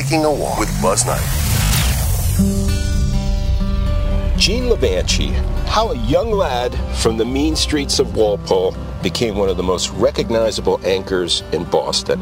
Taking a walk with Buzz Knight. Gene Lavanchy, how a young lad from the mean streets of Walpole became one of the most recognizable anchors in Boston.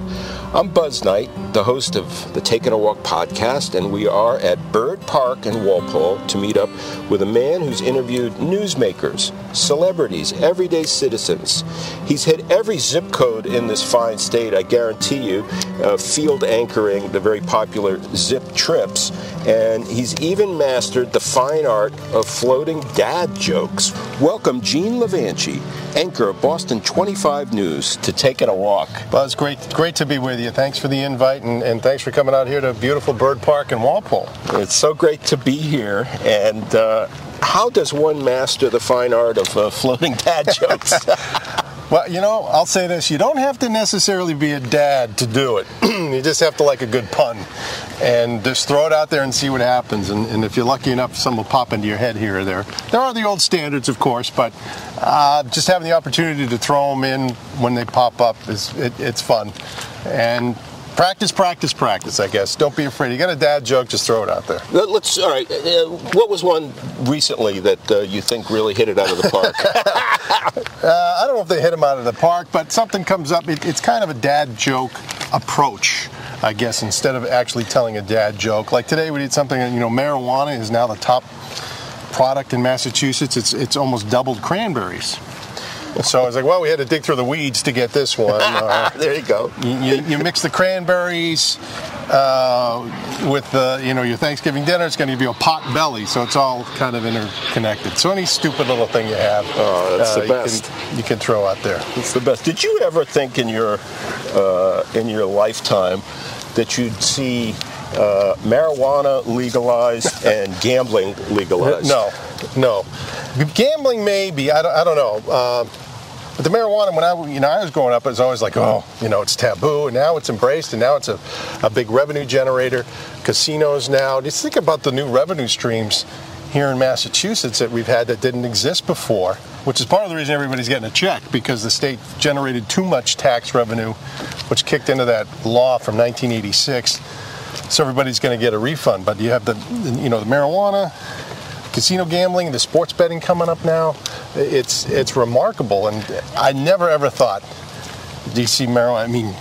I'm Buzz Knight, the host of the Taking a Walk podcast, and we are at Bird Park in Walpole to meet up with a man who's interviewed newsmakers, celebrities, everyday citizens. He's hit every zip code in this fine state, I guarantee you, uh, field anchoring the very popular zip trips, and he's even mastered the fine art of floating dad jokes. Welcome, Gene Lavanchy, anchor of Boston 25 News, to Take It a Walk. Buzz, great, great to be with you. Thanks for the invite, and, and thanks for coming out here to beautiful Bird Park in Walpole. It's so great to be here, and uh, how does one master the fine art of uh, floating dad jokes? Well, you know, I'll say this: you don't have to necessarily be a dad to do it. you just have to like a good pun, and just throw it out there and see what happens. And, and if you're lucky enough, some will pop into your head here or there. There are the old standards, of course, but uh, just having the opportunity to throw them in when they pop up is it, it's fun. And practice, practice, practice. I guess. Don't be afraid. You got a dad joke, just throw it out there. Let- Let's. All right. Uh, what was one recently that uh, you think really hit it out of the park? Uh, I don't know if they hit him out of the park, but something comes up. It, it's kind of a dad joke approach, I guess, instead of actually telling a dad joke. Like today, we did something. You know, marijuana is now the top product in Massachusetts. It's it's almost doubled cranberries. So I was like, well, we had to dig through the weeds to get this one. Uh, there you go. you, you, you mix the cranberries uh, with the, you know, your Thanksgiving dinner. It's going to give you a pot belly, so it's all kind of interconnected. So any stupid little thing you have, Oh, that's the you best. Can, you can throw out there. It's the best. Did you ever think in your uh, in your lifetime that you'd see uh, marijuana legalized and gambling legalized? No, no. Gambling maybe. I don't, I don't know. Uh, but the marijuana, when I you know I was growing up, it was always like, oh, you know, it's taboo, and now it's embraced, and now it's a, a big revenue generator. Casinos now. Just think about the new revenue streams here in Massachusetts that we've had that didn't exist before, which is part of the reason everybody's getting a check because the state generated too much tax revenue, which kicked into that law from 1986. So everybody's going to get a refund. But you have the, you know, the marijuana, casino gambling, the sports betting coming up now. It's it's remarkable, and I never ever thought DC marijuana. I mean,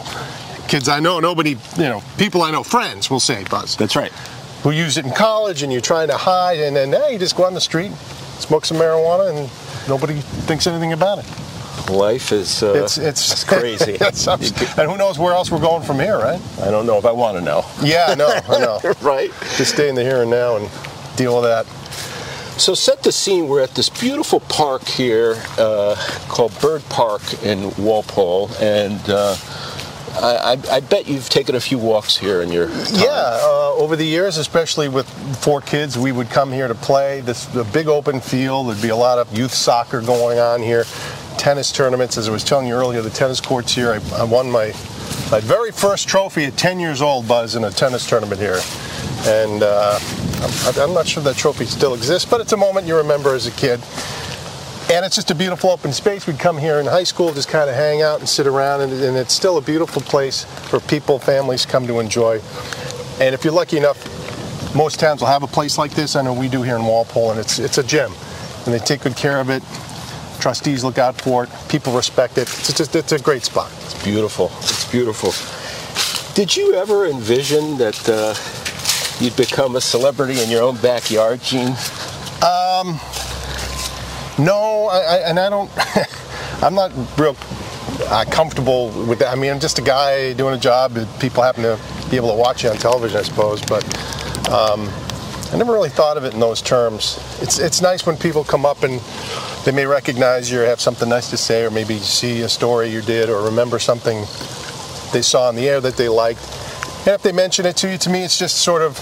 kids I know, nobody, you know, people I know, friends will say, Buzz, That's right. who use it in college, and you're trying to hide, and then hey, you just go on the street, smoke some marijuana, and nobody thinks anything about it. Life is uh, It's it's crazy. It's and who knows where else we're going from here, right? I don't know if I want to know. Yeah, I know, I know. right. Just stay in the here and now and deal with that. So set the scene. We're at this beautiful park here uh, called Bird Park in Walpole, and uh, I, I, bet you've taken a few walks here in your time. Yeah, uh, over the years, especially with four kids, we would come here to play. This a big open field. There'd be a lot of youth soccer going on here, tennis tournaments. As I was telling you earlier, the tennis courts here. I, I won my my very first trophy at 10 years old, Buzz, in a tennis tournament here, and uh, I'm, I'm not sure that trophy still exists, but it's a moment you remember as a kid. And it's just a beautiful open space. We'd come here in high school, just kind of hang out and sit around, and, and it's still a beautiful place for people, families come to enjoy. And if you're lucky enough, most towns will have a place like this. I know we do here in Walpole, and it's it's a gem, and they take good care of it. Trustees look out for it. People respect it. It's just it's a great spot. It's beautiful. It's beautiful. Did you ever envision that uh, you'd become a celebrity in your own backyard, Gene? No, I, I, and I don't. I'm not real uh, comfortable with that. I mean, I'm just a guy doing a job. People happen to be able to watch you on television, I suppose. But um, I never really thought of it in those terms. It's it's nice when people come up and they may recognize you or have something nice to say, or maybe see a story you did, or remember something they saw in the air that they liked. And if they mention it to you, to me, it's just sort of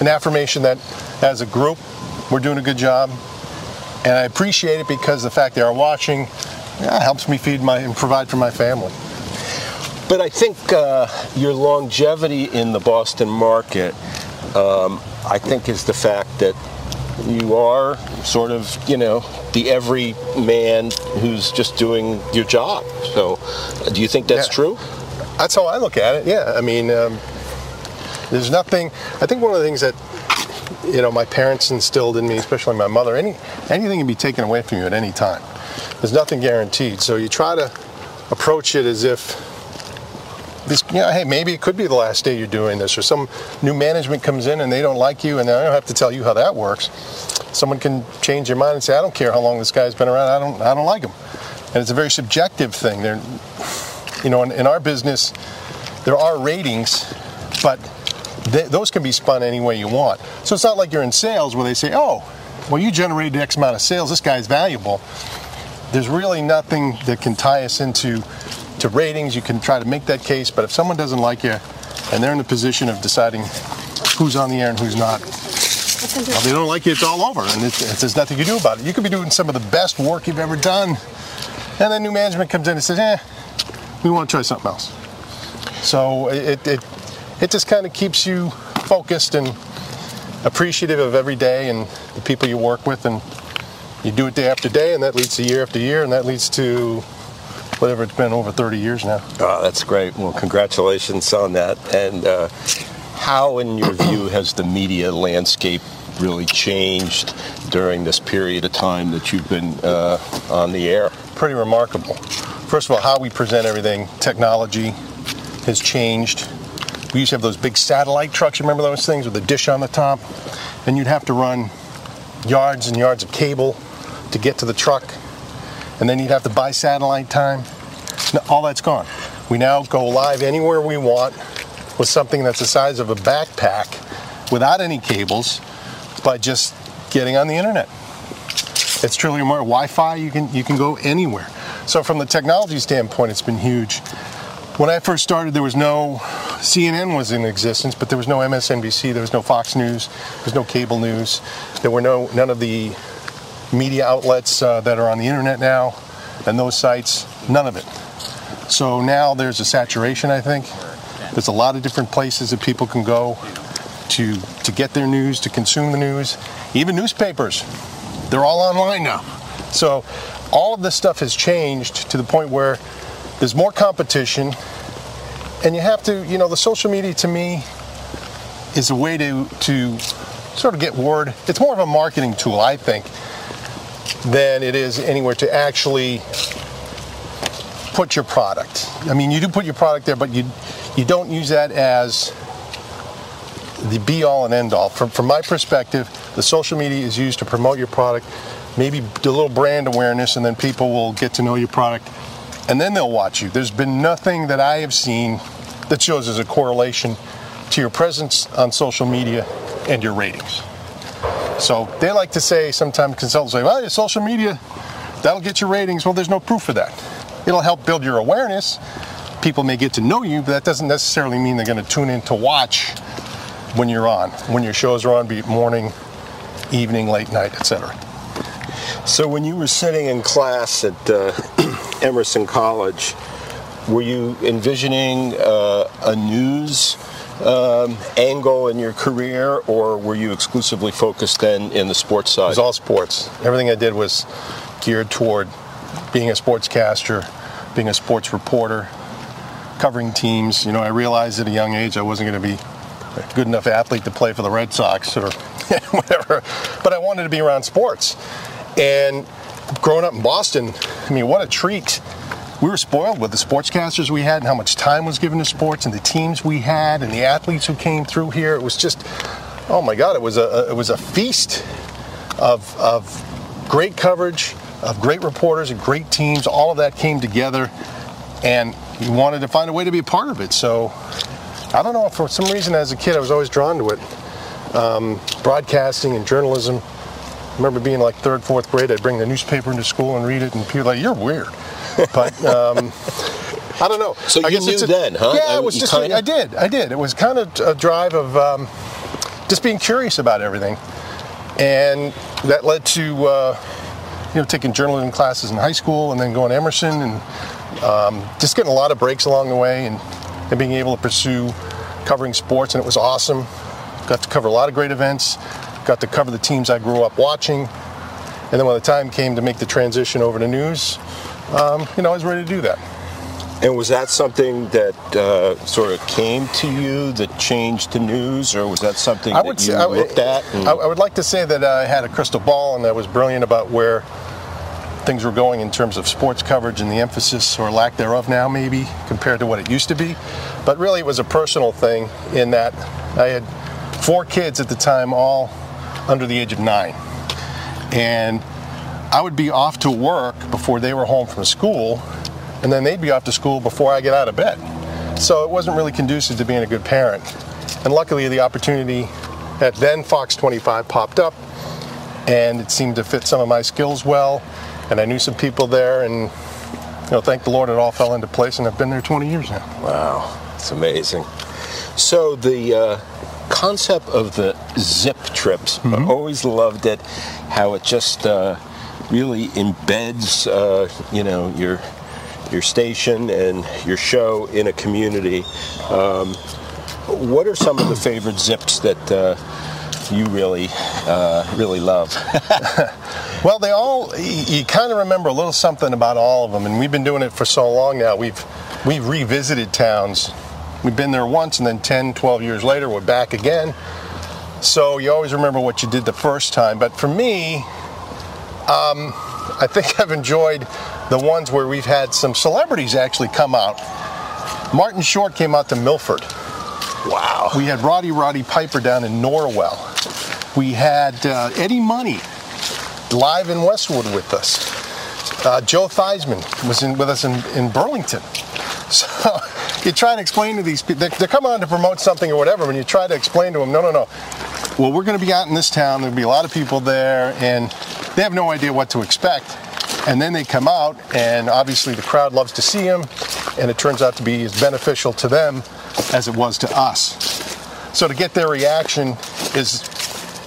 an affirmation that as a group, we're doing a good job and I appreciate it because the fact they are watching yeah, helps me feed my and provide for my family. But I think uh, your longevity in the Boston market, um, I think, is the fact that you are sort of, you know, the every man who's just doing your job. So, do you think that's Yeah. true? That's how I look at it. Yeah, I mean, um, there's nothing. I think one of the things that you know my parents instilled in me, especially my mother, any anything can be taken away from you at any time. There's nothing guaranteed. So you try to approach it as if this, you know, hey, maybe it could be the last day you're doing this, or some new management comes in and they don't like you, and I don't have to tell you how that works. Someone can change your mind and say, I don't care how long this guy's been around, I don't, I don't like him. And it's a very subjective thing. They're, you know, in, in our business, there are ratings, but th- those can be spun any way you want. So it's not like you're in sales where they say, oh, well, you generated X amount of sales, this guy's valuable. There's really nothing that can tie us into to ratings. You can try to make that case, but if someone doesn't like you and they're in the position of deciding who's on the air and who's not, well, they don't like you, it's all over, and it's, it's, there's nothing you can do about it. You could be doing some of the best work you've ever done, and then new management comes in and says, eh, we want to try something else. So it, it, it just kind of keeps you focused and appreciative of every day and the people you work with, and you do it day after day, and that leads to year after year, and that leads to whatever it's been over 30 years now. Oh, that's great. Well, congratulations on that. And uh, how, in your view, has the media landscape really changed during this period of time that you've been uh, on the air? Pretty remarkable. First of all, how we present everything, technology has changed. We used to have those big satellite trucks, remember those things with the dish on the top? And you'd have to run yards and yards of cable to get to the truck. And then you'd have to buy satellite time. All that's gone. We now go live anywhere we want with something that's the size of a backpack without any cables by just getting on the internet. It's truly more Wi-Fi. You can you can go anywhere. So from the technology standpoint, it's been huge. When I first started, there was no CNN was in existence, but there was no MSNBC, there was no Fox News, there was no cable news, there were no none of the media outlets uh, that are on the internet now, and those sites, none of it. So now there's a saturation. I think there's a lot of different places that people can go to to get their news, to consume the news, even newspapers. They're all online now. So all of this stuff has changed to the point where there's more competition and you have to, you know, the social media to me is a way to to sort of get word. It's more of a marketing tool, I think, than it is anywhere to actually put your product. I mean, you do put your product there, but you you don't use that as the be all and end all. From, from my perspective, the social media is used to promote your product, maybe do a little brand awareness, and then people will get to know your product, and then they'll watch you. There's been nothing that I have seen that shows there's a correlation to your presence on social media and your ratings. So they like to say, sometimes consultants say, well, social media, that'll get your ratings. Well, there's no proof of that. It'll help build your awareness, people may get to know you, but that doesn't necessarily mean they're going to tune in to watch when you're on, when your shows are on, be it morning, evening, late night, etc. So when you were sitting in class at uh, Emerson College, were you envisioning uh, a news um, angle in your career, or were you exclusively focused then in the sports side? It was all sports. Everything I did was geared toward being a sportscaster, being a sports reporter, covering teams. You know, I realized at a young age I wasn't going to be a good enough athlete to play for the Red Sox or whatever, but I wanted to be around sports. And growing up in Boston, I mean, what a treat. We were spoiled with the sportscasters we had and how much time was given to sports and the teams we had and the athletes who came through here. It was just, oh my God, it was a it was a feast of, of great coverage, of great reporters and great teams. All of that came together, and we wanted to find a way to be a part of it. So I don't know, for some reason as a kid, I was always drawn to it. Um, broadcasting and journalism. Remember being like third, fourth grade, I'd bring the newspaper into school and read it, and people were like, You're weird. But um, I don't know. So I you guess knew a- then, huh? Yeah, I- it was just, kinda- I did, I did. It was kind of a drive of um, just being curious about everything and that led to uh, you know taking journalism classes in high school and then going to Emerson and um, just getting a lot of breaks along the way and, and being able to pursue covering sports and it was awesome. Got to cover a lot of great events. Got to cover the teams I grew up watching. And then when the time came to make the transition over to news, um, you know, I was ready to do that. And was that something that uh, sort of came to you that changed to news, or was that something I that would you say, I, would- looked at? I, I would like to say that I had a crystal ball and I was brilliant about where things were going in terms of sports coverage and the emphasis or lack thereof now, maybe compared to what it used to be. But really, it was a personal thing in that I had four kids at the time, all under the age of nine, and I would be off to work before they were home from school, and then they'd be off to school before I get out of bed. So it wasn't really conducive to being a good parent. And luckily, the opportunity at then Fox 25 popped up, and it seemed to fit some of my skills well. And I knew some people there, and you know, thank the Lord, it all fell into place, and I've been there 20 years now. Wow, it's amazing. So the uh, concept of the zip trips, I always loved it. How it just uh, really embeds, uh, you know, your your station and your show in a community. Um, what are some of the favorite zips that uh, you really uh, really love? Well, they all, you, you kind of remember a little something about all of them, and we've been doing it for so long now. We've, we've revisited towns. We've been there once, and then 10, 12 years later, we're back again. So you always remember what you did the first time. But for me, um, I think I've enjoyed the ones where we've had some celebrities actually come out. Martin Short came out to Milford. wow. We had Roddy Roddy Piper down in Norwell. We had uh, Eddie Money live in Westwood with us. Uh, Joe Theismann was in, with us in, in Burlington. So you try to explain to these people, they're, coming on to promote something or whatever, and you try to explain to them, no, no, no. Well, we're going to be out in this town, there'll be a lot of people there, and they have no idea what to expect. And then they come out, and obviously the crowd loves to see them, and it turns out to be as beneficial to them as it was to us. So to get their reaction is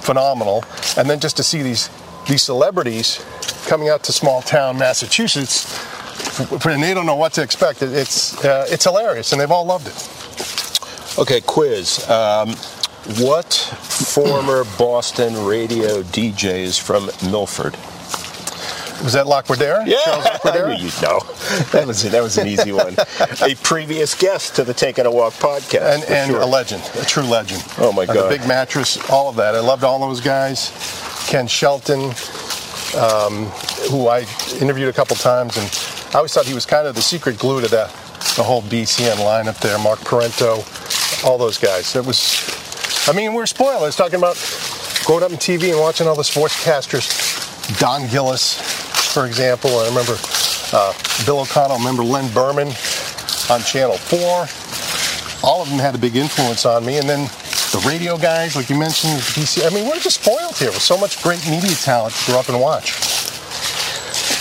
phenomenal, and then just to see these these celebrities coming out to small town Massachusetts, and they don't know what to expect. it- It's uh, it's hilarious, and they've all loved it. Okay, quiz. Um, what former Boston radio DJs from Milford? Was that Laquidara? Charles I Laquidara? knew you'd know. That was that was an easy one. a previous guest to the Taking a Walk podcast. and and sure. a legend, a true legend. Oh, my Uh, God. The big mattress, all of that. I loved all those guys. Ken Shelton, um, who I interviewed a couple times, and I always thought he was kind of the secret glue to that the whole BCN lineup there. Mark Parenteau, all those guys. It was. I mean, we're spoiled. I was talking about growing up in TV and watching all the sportscasters. Don Gillis, for example. I remember uh, Bill O'Connell. I remember Len Berman on Channel 4 all of them had a big influence on me. And then the radio guys, like you mentioned. I mean, we're just spoiled here with so much great media talent to grow up and watch.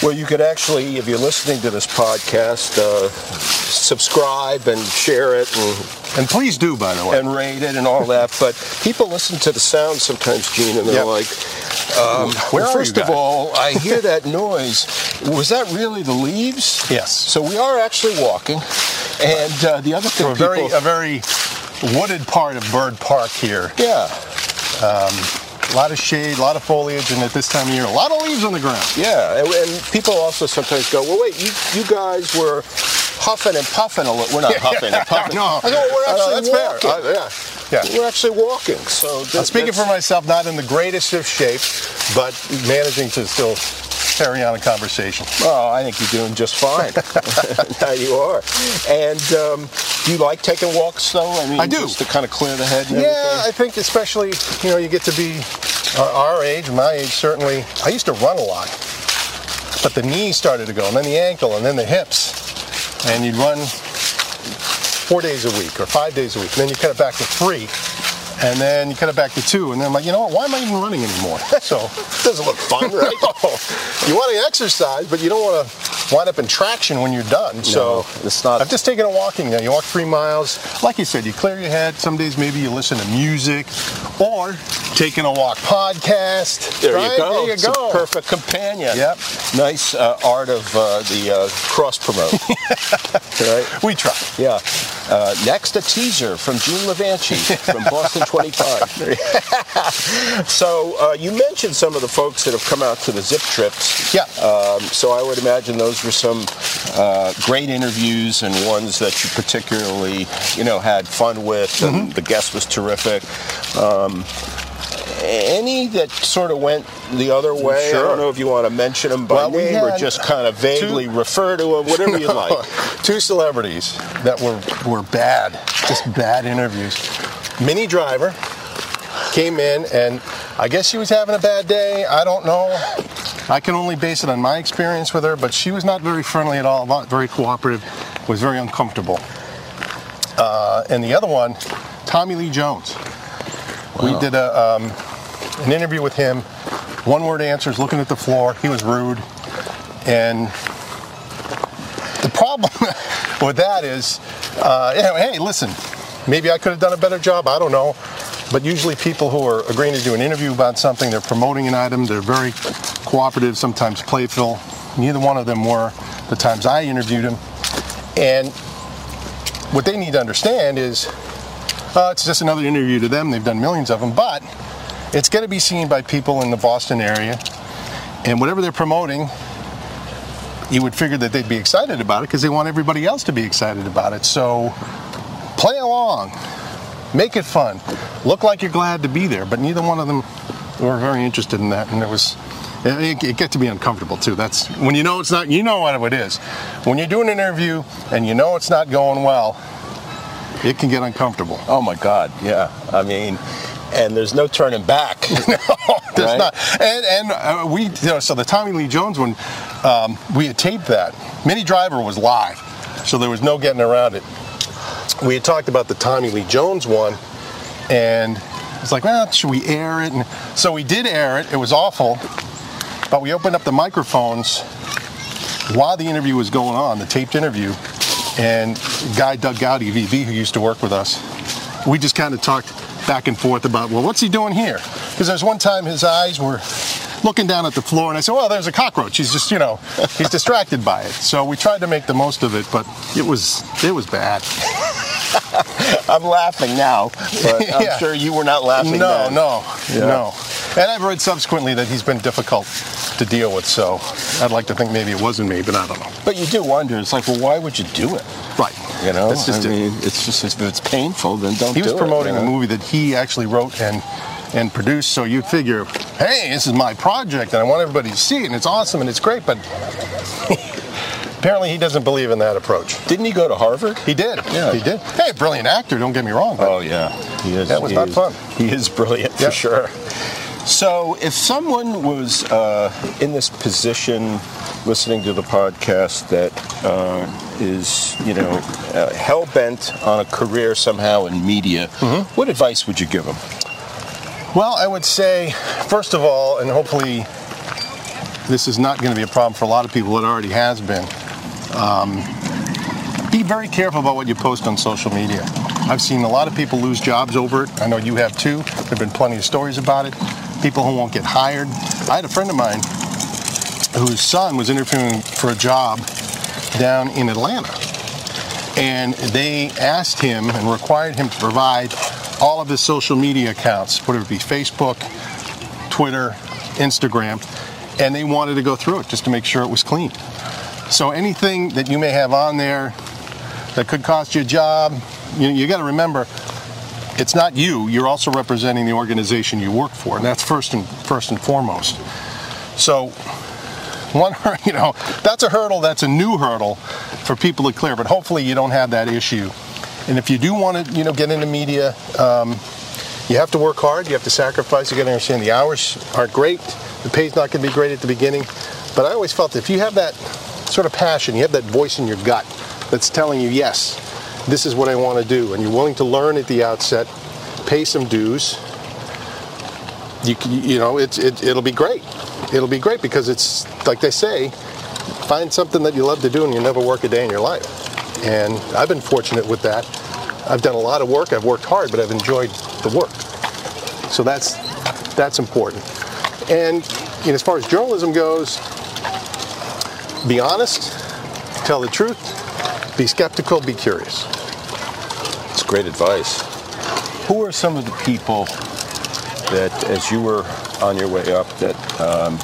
Well, you could actually, if you're listening to this podcast, uh, subscribe and share it and, And please do, by the way. and rate it and all that. But people listen to the sound sometimes, Gene, and they're Yep. like, um, Where well, first of all, I hear that noise. Was that really the leaves? Yes. So we are actually walking. And uh, the other thing, a very people- a very wooded part of Bird Park here. yeah, A lot of shade, a lot of foliage, and at this time of year, a lot of leaves on the ground. yeah. And, and people also sometimes go, well, wait, you, you guys were huffing and puffing a little. We're not huffing and puffing. No. I go, we're Uh, actually that's fair. walking. Uh, yeah. Yeah. We're actually walking. So I'm speaking for myself, not in the greatest of shape, but managing to still carry on a conversation. Oh, I think you're doing just fine. now you are. And um, do you like taking walks, though? I mean, I do. Just to kind of clear the head and Yeah, everything? I think especially, you know, you get to be our, our age, my age certainly. I used to run a lot, but the knee started to go, and then the ankle, and then the hips. And you'd run four days a week or five days a week, and then you cut it back to three, and then you cut it back to two, and then I'm like, you know what, why am I even running anymore? So, it doesn't look fun, right? no. you want to exercise, but you don't want to wind up in traction when you're done. so it's not- I've just taken a walking now. You walk three miles. Like you said, you clear your head. Some days maybe you listen to music or taking a walk podcast. There right? you go. There you go. perfect companion. Yep. Nice uh, art of uh, the uh, cross promote. right? We try. Yeah. Uh, next, a teaser from Gene Lavanchy from Boston 25. so uh, you mentioned some of the folks that have come out to the Zip trips. Yeah. Um, so I would imagine those were some uh, great interviews and ones that you particularly, you know, had fun with, and Mm-hmm. the guest was terrific. Um, any that sort of went the other way? I don't know if you want to mention them by Well, we name or just kind of vaguely two- refer to them, whatever you like. Two celebrities that were, were bad, just bad interviews. Minnie Driver came in, and I guess she was having a bad day. I don't know. I can only base it on my experience with her, but she was not very friendly at all, not very cooperative, was very uncomfortable. Uh, and the other one, Tommy Lee Jones. We did a, um, an interview with him. One word answers, looking at the floor. He was rude. And the problem with that is, uh, hey, listen, maybe I could have done a better job. I don't know. But usually, people who are agreeing to do an interview about something, they're promoting an item, they're very cooperative, sometimes playful. Neither one of them were the times I interviewed him. And what they need to understand is uh, it's just another interview to them. They've done millions of them, but it's going to be seen by people in the Boston area. And whatever they're promoting, you would figure that they'd be excited about it because they want everybody else to be excited about it. So play along, make it fun, look like you're glad to be there. But neither one of them were very interested in that, and it was. It, it to be uncomfortable too. That's when you know it's not. You know what it is. When you're doing an interview and you know it's not going well, it can get uncomfortable. Oh my God, yeah. I mean, and there's no turning back. no, there's Right? not. And and uh, we, you know, so the Tommy Lee Jones one, um, we had taped that. Minnie Driver was live, so there was no getting around it. We had talked about the Tommy Lee Jones one, and it's like, well, should we air it? And so we did air it. It was awful, but we opened up the microphones while the interview was going on, the taped interview, and guy Doug Goudie, VV, who used to work with us, we just kind of talked back and forth about, well, what's he doing here? Because there's one time his eyes were looking down at the floor, and I said, well, there's a cockroach. He's just, you know, he's distracted by it. So we tried to make the most of it, but it was, it was bad. I'm laughing now, but I'm Yeah. sure you were not laughing No, then. no, Yeah. no. And I've read subsequently that he's been difficult to deal with, so I'd like to think maybe it wasn't me, but I don't know. But you do wonder. It's like, well, why would you do it? Right. You know, That's just I mean, it's just if it's painful, then don't. He was do it, promoting you a movie that he actually wrote and and produced. So you figure, hey, this is my project, and I want everybody to see it, and it's awesome and it's great. But apparently, he doesn't believe in that approach. Didn't he go to Harvard? He did. Yeah. He did. Hey, brilliant actor. Don't get me wrong. But Oh yeah, he is. That was not is- fun. He is brilliant for Yep. sure. So, if someone was uh, in this position, listening to the podcast, that uh, is, you know, uh, hell bent on a career somehow in media, Mm-hmm. what advice would you give them? Well, I would say, first of all, and hopefully this is not going to be a problem for a lot of people. It already has been. Um, be very careful about what you post on social media. I've seen a lot of people lose jobs over it. I know you have too. There have been plenty of stories about it. People who won't get hired. I had a friend of mine whose son was interviewing for a job down in Atlanta. And they asked him and required him to provide all of his social media accounts, whether it be Facebook, Twitter, Instagram, and they wanted to go through it just to make sure it was clean. So anything that you may have on there that could cost you a job, you, you got to remember it's not you. You're also representing the organization you work for, and that's first and first and foremost. So one, you know, that's a hurdle. That's a new hurdle for people to clear. But hopefully, you don't have that issue. And if you do want to, you know, get into media, um, you have to work hard. You have to sacrifice. You got to understand the hours aren't great. The pay's not going to be great at the beginning. But I always felt that if you have that sort of passion, you have that voice in your gut that's telling you, yes, this is what I want to do, and you're willing to learn at the outset, pay some dues. You, you know, it's, it, it'll be great. It'll be great because it's like they say, find something that you love to do and you never work a day in your life. And I've been fortunate with that. I've done a lot of work. I've worked hard, but I've enjoyed the work. So that's that's important. And you know, as far as journalism goes, be honest, tell the truth, be skeptical, be curious. It's great advice. Who are some of the people that, as you were on your way up, that um,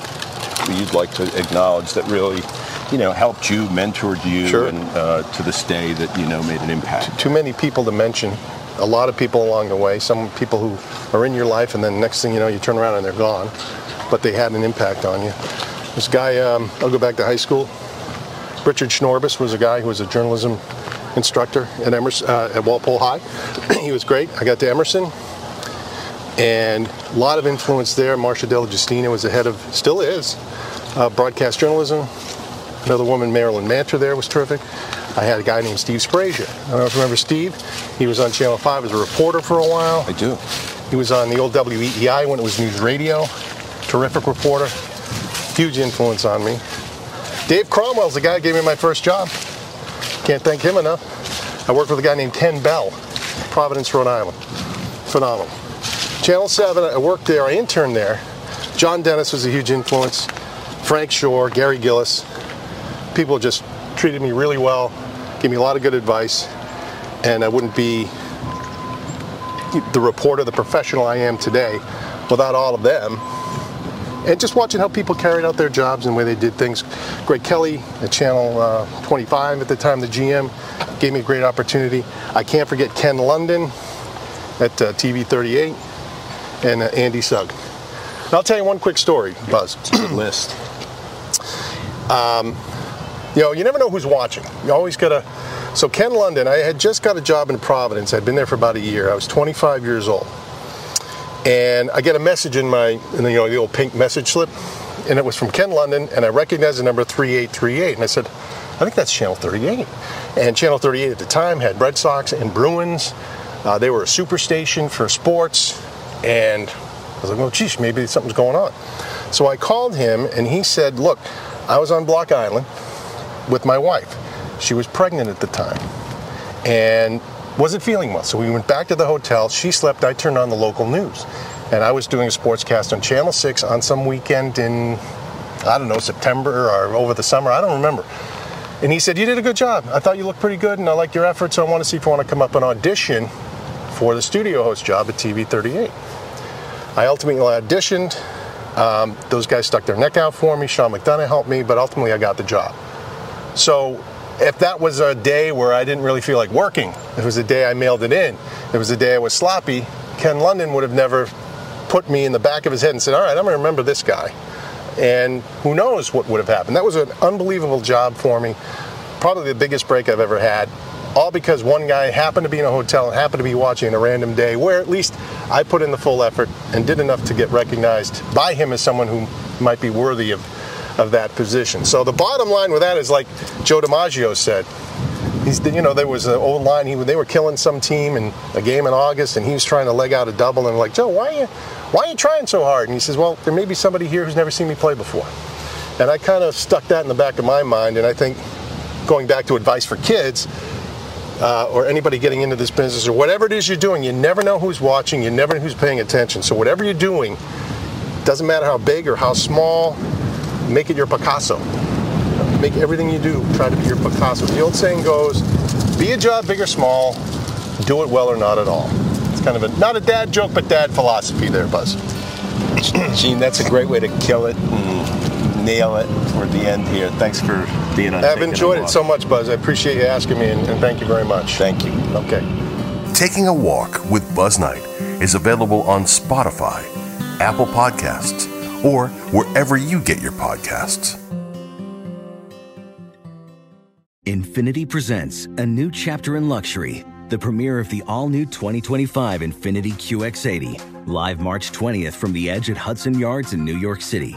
you'd like to acknowledge that really, you know, helped you, mentored you, Sure. and uh, to this day that you know made an impact? Too many people to mention. A lot of people along the way. Some people who are in your life, and then next thing you know, you turn around and they're gone. But they had an impact on you. This guy, um, I'll go back to high school. Richard Schnorbus was a guy who was a journalism instructor at Emerson, uh, at Walpole High. he was great. I got to Emerson, and a lot of influence there. Marsha Della-Giustina was the head of, still is, uh, broadcast journalism. Another woman, Marilyn Manter, there was terrific. I had a guy named Steve Sprazier. I don't know if you remember Steve. He was on Channel 5 as a reporter for a while. I do. He was on the old WEEI when it was news radio. Terrific reporter. Huge influence on me. Dave Cromwell's the guy who gave me my first job. Can't thank him enough. I worked with a guy named Ken Bell, Providence, Rhode Island. Phenomenal. Channel 7, I worked there, I interned there. John Dennis was a huge influence. Frank Shore, Gary Gillis. People just treated me really well, gave me a lot of good advice, and I wouldn't be the reporter, the professional I am today without all of them. And just watching how people carried out their jobs and the way they did things. Greg Kelly at Channel uh, 25 at the time, the GM, gave me a great opportunity. I can't forget Ken London at uh, TV 38 and uh, Andy Sugg. And I'll tell you one quick story, Buzz. Good list. You know, you never know who's watching. You always gotta. So Ken London, I had just got a job in Providence. I'd been there for about a year. I was 25 years old, and I get a message in my, in the, you know, the old pink message slip, and it was from Ken London, and I recognized the number 3838, and I said, I think that's Channel 38. And Channel 38 at the time had Red Sox and Bruins. Uh, they were a superstation for sports, and I was like, well, geez, maybe something's going on. So I called him, and he said, look, I was on Block Island with my wife. She was pregnant at the time and wasn't feeling well. So we went back to the hotel. She slept. I turned on the local news. And I was doing a sportscast on Channel 6 on some weekend in, I don't know, September or over the summer. I don't remember. And he said, You did a good job. I thought you looked pretty good and I like your effort. So I want to see if you want to come up and audition for the studio host job at TV 38. I ultimately auditioned. Um, those guys stuck their neck out for me. Sean McDonough helped me, but ultimately I got the job. So if that was a day where I didn't really feel like working, it was a day I mailed it in, it was a day I was sloppy, Ken London would have never put me in the back of his head and said, all right, I'm going to remember this guy. And who knows what would have happened. That was an unbelievable job for me. Probably the biggest break I've ever had. All because one guy happened to be in a hotel and happened to be watching a random day where at least I put in the full effort and did enough to get recognized by him as someone who might be worthy of, of that position. So the bottom line with that is like Joe DiMaggio said. He's, you know, there was an old line. He they were killing some team in a game in August, and he was trying to leg out a double. And like, Joe, why are you, why are you trying so hard? And he says, Well, there may be somebody here who's never seen me play before. And I kind of stuck that in the back of my mind. And I think going back to advice for kids uh, or anybody getting into this business or whatever it is you're doing, you never know who's watching, you never know who's paying attention. So whatever you're doing, doesn't matter how big or how small, make it your Picasso. Make everything you do try to be your Picasso. The old saying goes, be a job big or small, do it well or not at all. It's kind of a not a dad joke, but dad philosophy there, Buzz. Gene, that's a great way to kill it and nail it toward the end here. Thanks for being on. I've enjoyed it so much, Buzz. I appreciate you asking me, and, and thank you very much. Thank you. Okay. Taking a Walk with Buzz Knight is available on Spotify, Apple Podcasts, or wherever you get your podcasts. Infiniti presents a new chapter in luxury, the premiere of the all new 2025 Infiniti QX80, live March 20th from the edge at Hudson Yards in New York City,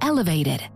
elevated.